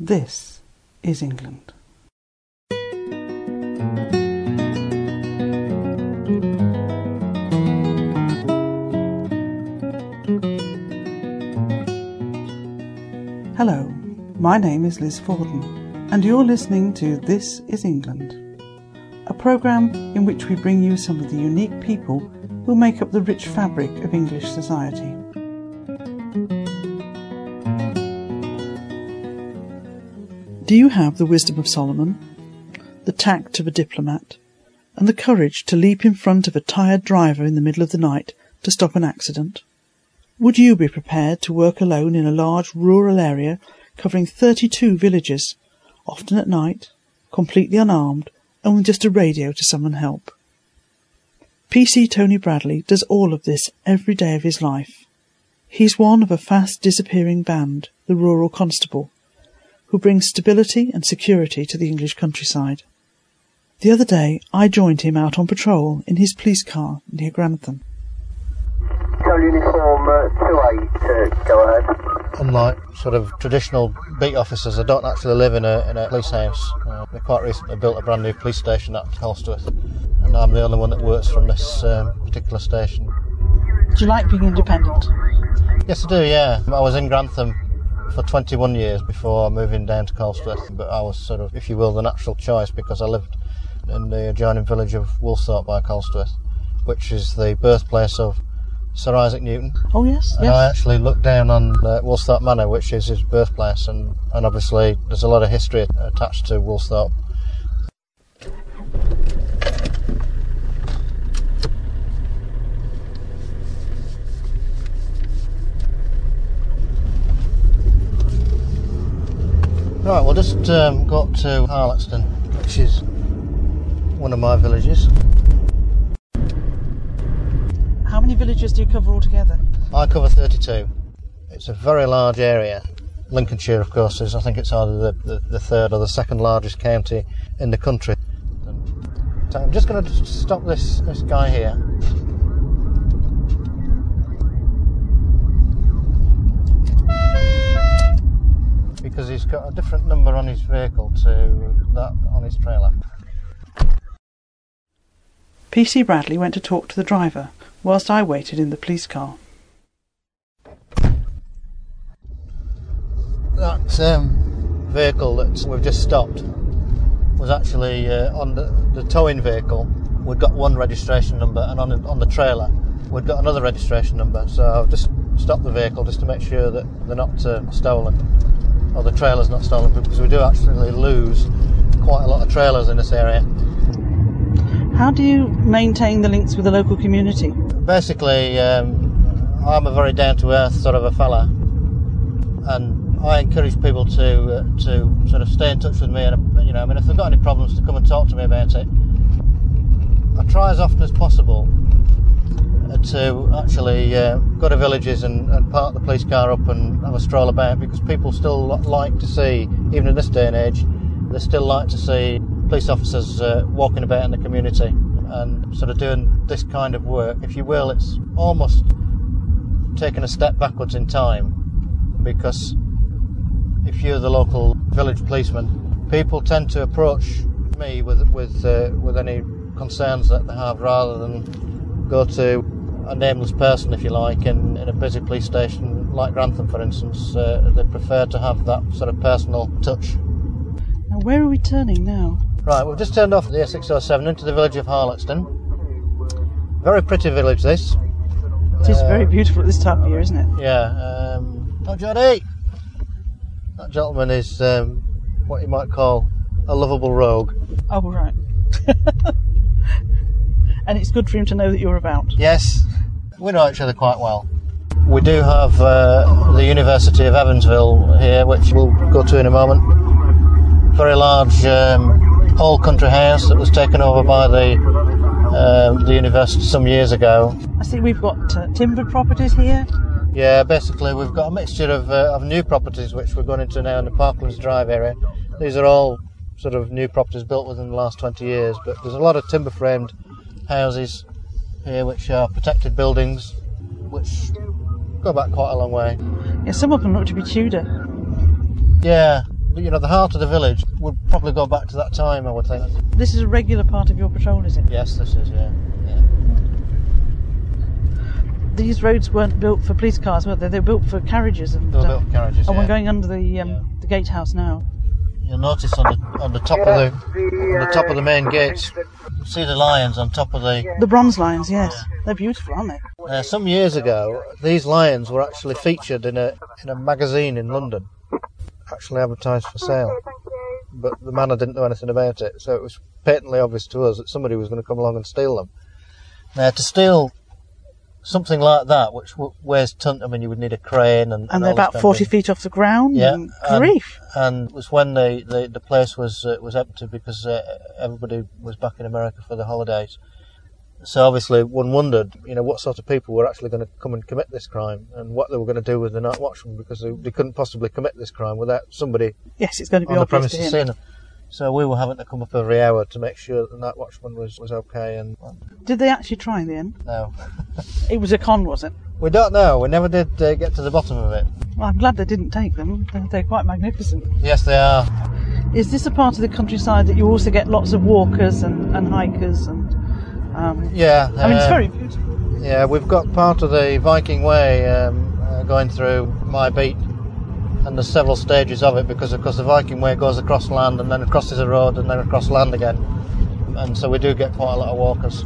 This is England. Hello, my name is Liz Forden, and you're listening to This is England, a programme in which we bring you some of the unique people who make up the rich fabric of English society. Do you have the wisdom of Solomon, the tact of a diplomat, and the courage to leap in front of a tired driver in the middle of the night to stop an accident? Would you be prepared to work alone in a large rural area covering 32 villages, often at night, completely unarmed, and with just a radio to summon help? PC Tony Bradley does all of this every day of his life. He's one of a fast disappearing band, the Rural Constable, who brings stability and security to the English countryside. The other day I joined him out on patrol in his police car near Grantham. Tell uniform uh, 2A to go ahead. Unlike sort of traditional beat officers, I don't actually live in a, in a police house. Uh, they quite recently built a brand new police station at Colsterworth, and I'm the only one that works from this um, particular station. Do you like being independent? Yes, I do, yeah. I was in Grantham for 21 years before moving down to Colsterworth, but I was sort of, if you will, the natural choice because I lived in the adjoining village of Woolsthorpe by Colsterworth, which is the birthplace of Sir Isaac Newton. Oh yes, And yes. I actually looked down on uh, Woolsthorpe Manor, which is his birthplace, and, and obviously there's a lot of history attached to Woolsthorpe. Right, we'll just um, go up to Harlaxton, which is one of my villages. How many villages do you cover altogether? I cover 32. It's a very large area. Lincolnshire, of course, is I think it's either the, the, the third or the second largest county in the country. So I'm just going to stop this this guy here. Because he's got a different number on his vehicle to that on his trailer. PC Bradley went to talk to the driver whilst I waited in the police car. That um, vehicle that we've just stopped was actually uh, on the, the towing vehicle. We'd got one registration number, and on the, on the trailer, we'd got another registration number. So I've just stopped the vehicle just to make sure that they're not uh, stolen, or the trailer's not stolen, because we do actually lose quite a lot of trailers in this area. How do you maintain the links with the local community? Basically, um, I'm a very down to earth sort of a fella, and I encourage people to uh, to sort of stay in touch with me. And you know, I mean, if they've got any problems, to come and talk to me about it. I try as often as possible to actually uh, go to villages and, and park the police car up and have a stroll about because people still like to see, even in this day and age, they still like to see police officers uh, walking about in the community and sort of doing this kind of work. If you will, it's almost taking a step backwards in time because if you're the local village policeman, people tend to approach me with with uh, with any concerns that they have rather than go to a nameless person, if you like, in, in a busy police station like Grantham, for instance. Uh, they prefer to have that sort of personal touch. Now, where are we turning now? Right, we've just turned off the A607 into the village of Harlaxton. Very pretty village, this. It is very beautiful at this time of year, isn't it? Yeah. Um, oh, Johnny! That gentleman is um, what you might call a lovable rogue. Oh, right. and it's good for him to know that you're about. Yes, we know each other quite well. We do have uh, the University of Evansville here, which we'll go to in a moment. Very large um, old country house that was taken over by the um, the university some years ago. I see we've got uh, timbered properties here. Yeah, basically we've got a mixture of, uh, of new properties which we're going into now in the Parklands Drive area. These are all sort of new properties built within the last 20 years, but there's a lot of timber framed houses here which are protected buildings which go back quite a long way. Yeah, some of them look to be Tudor. Yeah, but you know, the heart of the village would probably go back to that time, I would think. This is a regular part of your patrol, is it? Yes, this is, yeah. yeah. These roads weren't built for police cars, were they? They were built for carriages and. They were uh, built for carriages, Oh, yeah. we're going under the um, Yeah. the gatehouse now. You'll notice on the on the top of the on the top of the main gates, you see the lions on top of the. The bronze lions, yes, they're beautiful, aren't they? Uh, some years ago, these lions were actually featured in a in a magazine in London, actually advertised for sale. But the manor didn't know anything about it, so it was patently obvious to us that somebody was going to come along and steal them. Now, to steal something like that, which w- weighs ton, I mean, you would need a crane and. And they're about forty thing. feet off the ground. Yeah, and and- grief. and it was when the, the, the place was uh, was empty because uh, everybody was back in America for the holidays. So obviously, one wondered, you know, what sort of people were actually going to come and commit this crime, and what they were going to do with the night watchman, because they, they couldn't possibly commit this crime without somebody yes, it's going to be on the premises seeing them. So we were having to come up every hour to make sure that the night watchman was, was okay. And well, Did they actually try in the end? no, It was a con, was it? we don't know. We never did uh, get to the bottom of it. Well, I'm glad they didn't take them. They're- They're quite magnificent. Yes, they are. Is this a part of the countryside that you also get lots of walkers and, and hikers and? Um, Yeah. I mean, it's uh, very beautiful. Yeah, we've got part of the Viking Way um, uh, going through my beat, and there's several stages of it because, of course, the Viking Way goes across land and then crosses a road and then across land again, and so we do get quite a lot of walkers.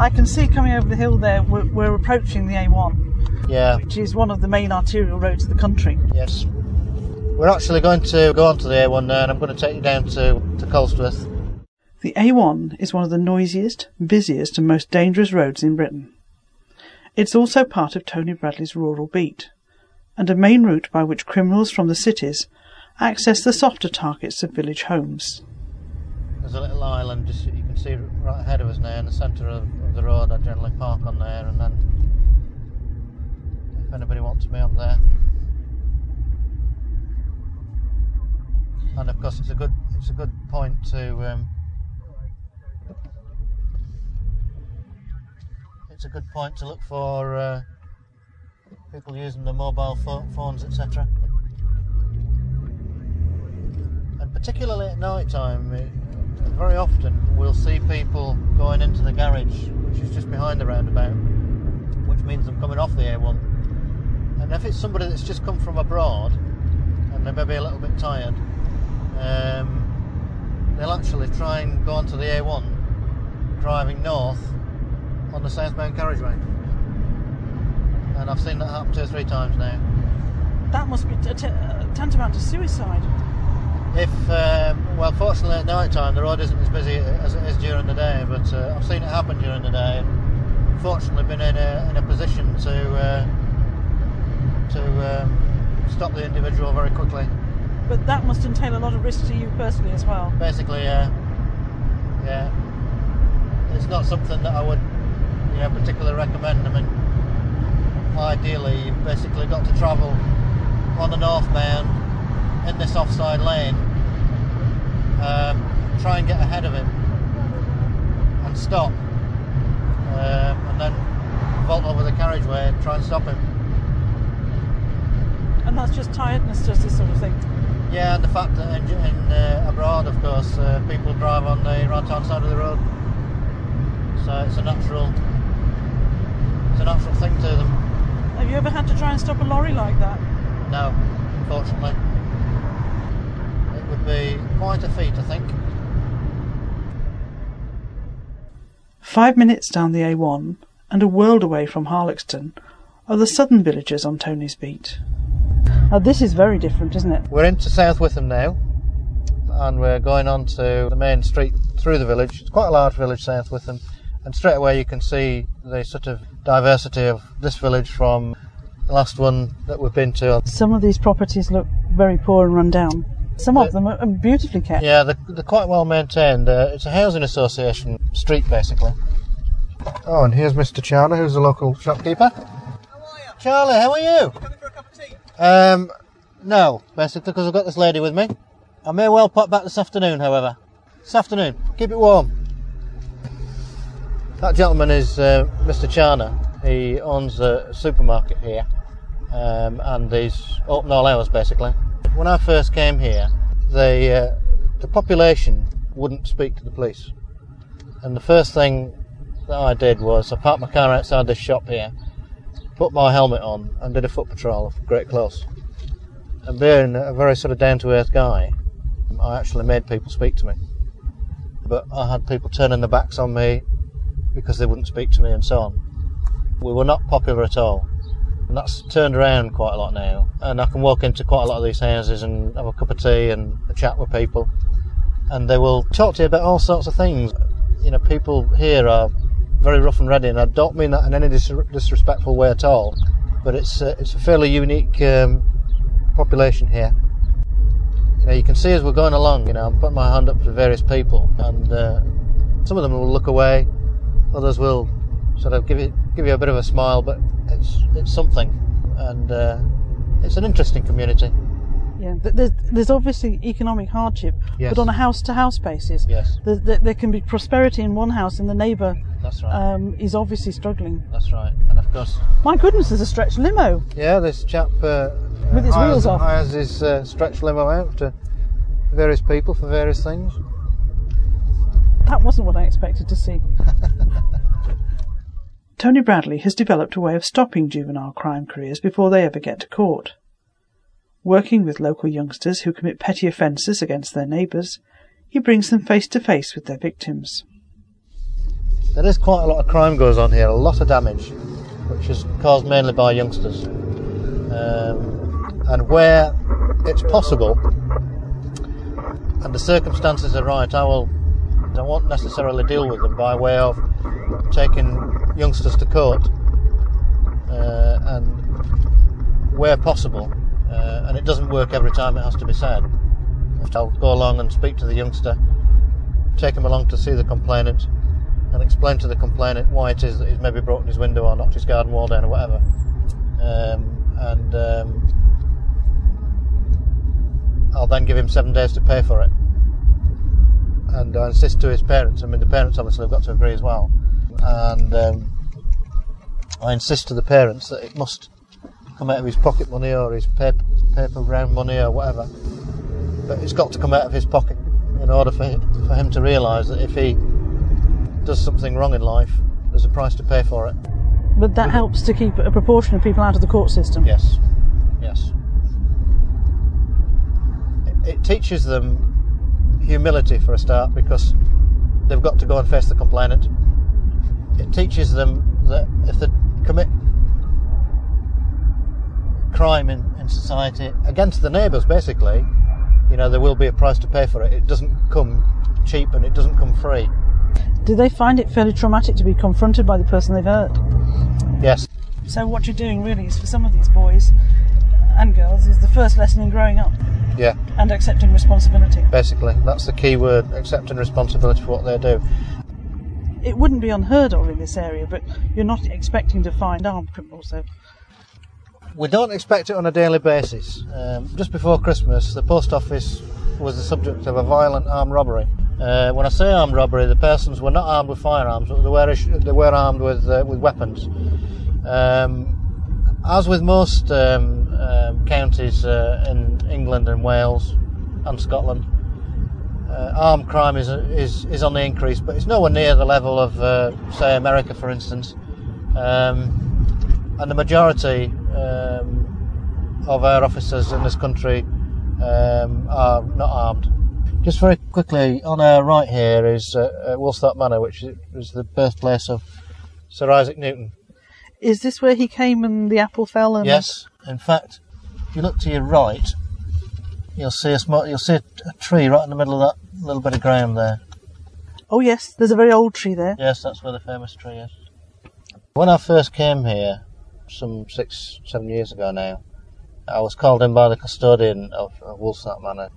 I can see coming over the hill there. We're, we're approaching the A1, Yeah, which is one of the main arterial roads of the country. yes. We're actually going to go on to the A1 now, and I'm going to take you down to to Colsterworth. The A1 is one of the noisiest, busiest, and most dangerous roads in Britain. It's also part of Tony Bradley's rural beat, and a main route by which criminals from the cities access the softer targets of village homes. There's a little island just you can see right ahead of us now in the centre of, the road. I generally park on there, and then if anybody wants me on there. And of course, it's a good it's a good point to um, it's a good point to look for uh, people using the mobile pho- phones, etc. And particularly at night time, very often we'll see people going into the garage, which is just behind the roundabout, which means them coming off the A1. And if it's somebody that's just come from abroad and they may be a little bit tired, um, they'll actually try and go onto the A1 driving north on the southbound carriageway. And I've seen that happen two or three times now. That must be t- t- tantamount to suicide. If um, well, fortunately at night time the road isn't as busy as it is during the day, but uh, I've seen it happen during the day. And fortunately, been in a in a position to uh, to um, stop the individual very quickly. But that must entail a lot of risk to you personally as well. Basically, yeah, yeah. It's not something that I would, you know, particularly recommend. I mean, ideally, you've basically got to travel on the northbound in this offside lane, um, try and get ahead of him, and stop, um, and then vault over the carriageway and try and stop him. And that's just tiredness, just this sort of thing. Yeah, and the fact that in, in uh, abroad, of course, uh, people drive on the right-hand side of the road, so it's a natural, it's a natural thing to them. Have you ever had to try and stop a lorry like that? No, unfortunately, it would be quite a feat, I think. Five minutes down the A1 and a world away from Harlaxton are the southern villages on Tony's beat. Now, this is very different, isn't it? We're into South Witham now, and we're going on to the main street through the village. It's quite a large village, South Witham, and straight away you can see the sort of diversity of this village from the last one that we've been to. Some of these properties look very poor and run down. Some of them are beautifully kept. Yeah, they're, they're quite well maintained. Uh, it's a housing association street, basically. Oh, and here's Mr. Charlie, who's the local shopkeeper. How are you? Charlie, how are you? Coming for a cup of tea? Um, no, basically, because I've got this lady with me. I may well pop back this afternoon, however. This afternoon. Keep it warm. That gentleman is uh, Mr. Charner. He owns a supermarket here. um, and he's open all hours basically. When I first came here, the uh, the population wouldn't speak to the police, and the first thing that I did was I parked my car outside this shop here, put my helmet on, and did a foot patrol of Great Close. And being a very sort of down to earth guy, I actually made people speak to me. But I had people turning their backs on me because they wouldn't speak to me and so on. We were not popular at all. And that's turned around quite a lot now. And I can walk into quite a lot of these houses and have a cup of tea and a chat with people. And they will talk to you about all sorts of things. You know, people here are very rough and ready, and I don't mean that in any dis- disrespectful way at all. But it's uh, it's a fairly unique um, population here. You know, you can see as we're going along. You know, I'm putting my hand up to various people, and uh, some of them will look away, others will sort of give you give you a bit of a smile, but it's it's something, and uh, it's an interesting community. Yeah, there's, there's obviously economic hardship, Yes. but on a house to house basis, Yes, there, there, there can be prosperity in one house and the neighbour right. um, is obviously struggling. that's right. And of course, My goodness, there's a stretch limo. yeah, this chap uh, With his hires, wheels off. hires his uh, stretch limo out to various people for various things. That wasn't what I expected to see. Tony Bradley has developed a way of stopping juvenile crime careers before they ever get to court. Working with local youngsters who commit petty offences against their neighbours, he brings them face to face with their victims. There is quite a lot of crime goes on here, a lot of damage, which is caused mainly by youngsters. Um, and where it's possible and the circumstances are right, I will. I won't necessarily deal with them by way of taking youngsters to court, uh, and where possible, uh, and it doesn't work every time. It has to be said. I'll go along and speak to the youngster, take him along to see the complainant, and explain to the complainant why it is that he's maybe broken his window or knocked his garden wall down or whatever. Um, and um, I'll then give him seven days to pay for it. And I insist to his parents, I mean, the parents obviously have got to agree as well. And um, I insist to the parents that it must come out of his pocket money or his paper, paper round money or whatever. But it's got to come out of his pocket in order for him, for him to realise that if he does something wrong in life, there's a price to pay for it. But that helps to keep a proportion of people out of the court system. Yes, yes. It, it teaches them humility for a start because they've got to go and face the complainant. It teaches them that if they commit crime in, in society against the neighbours, basically, you know, there will be a price to pay for it. It doesn't come cheap and it doesn't come free. Do they find it fairly traumatic to be confronted by the person they've hurt? Yes, So what you're doing really is for some of these boys and girls is the first lesson in growing up yeah, and accepting responsibility. basically. That's the key word accepting responsibility for what they do. It wouldn't be unheard of in this area, but you're not expecting to find armed criminals. So We don't expect it on a daily basis. Um, just before Christmas, the post office was the subject of a violent armed robbery. Uh, when I say armed robbery, the persons were not armed with firearms, but they were, they were armed with, uh, with weapons. Um, as with most um, um, counties uh, in England and Wales and Scotland, uh, armed crime is, is is on the increase, but it's nowhere near the level of, uh, say, America, for instance. Um, and the majority um, of our officers in this country um, are not armed. Just very quickly, on our right here is uh, uh, Woolsthorpe Manor, which is, is the birthplace of Sir Isaac Newton. is this where he came and the apple fell? And Yes, in fact, if you look to your right, you'll see a small, you'll see a, tree right in the middle of that little bit of ground there. Oh yes, there's a very old tree there. Yes, that's where the famous tree is. When I first came here, some six, seven years ago now, I was called in by the custodian of, of Manor,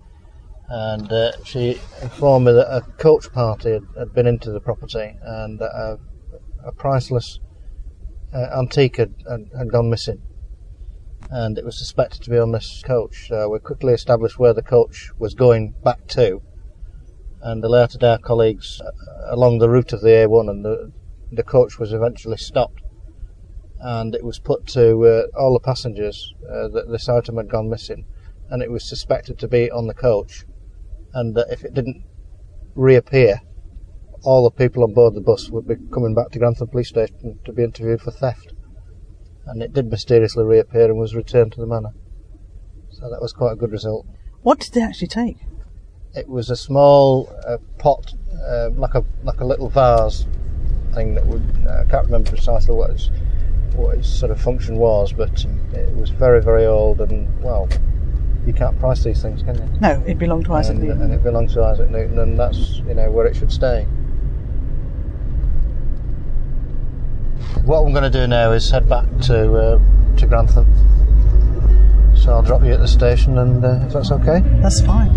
and uh, she informed me that a coach party had, had been into the property and that a, a priceless uh, antique had, had, had gone missing. And it was suspected to be on this coach. So we quickly established where the coach was going back to, and alerted our colleagues uh, along the route of the A1, and the, the coach was eventually stopped. and it was put to uh, all the passengers uh, that this item had gone missing, and it was suspected to be on the coach, and that if it didn't reappear, all the people on board the bus would be coming back to Grantham Police Station to be interviewed for theft. And it did mysteriously reappear and was returned to the manor. So that was quite a good result. What did they actually take? It was a small uh, pot, uh, like a like a little vase thing that would. Uh, I can't remember precisely what its what its sort of function was, but um, it was very very old and well, you can't price these things, can you? No, it belonged to Isaac and, Newton. and it belongs to Isaac Newton, and that's you know where it should stay. What I'm going to do now is head back to uh, to Grantham. So I'll drop you at the station, and uh, if that's okay. That's fine.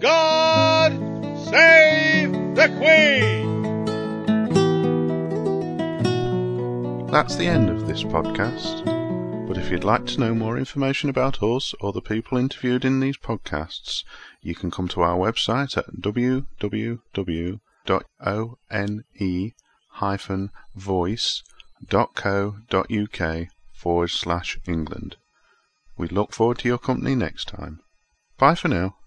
God save the Queen. That's the end of this podcast. But if you'd like to know more information about us or the people interviewed in these podcasts, you can come to our website at www.one-voice.co.uk forward slash England. We look forward to your company next time. Bye for now.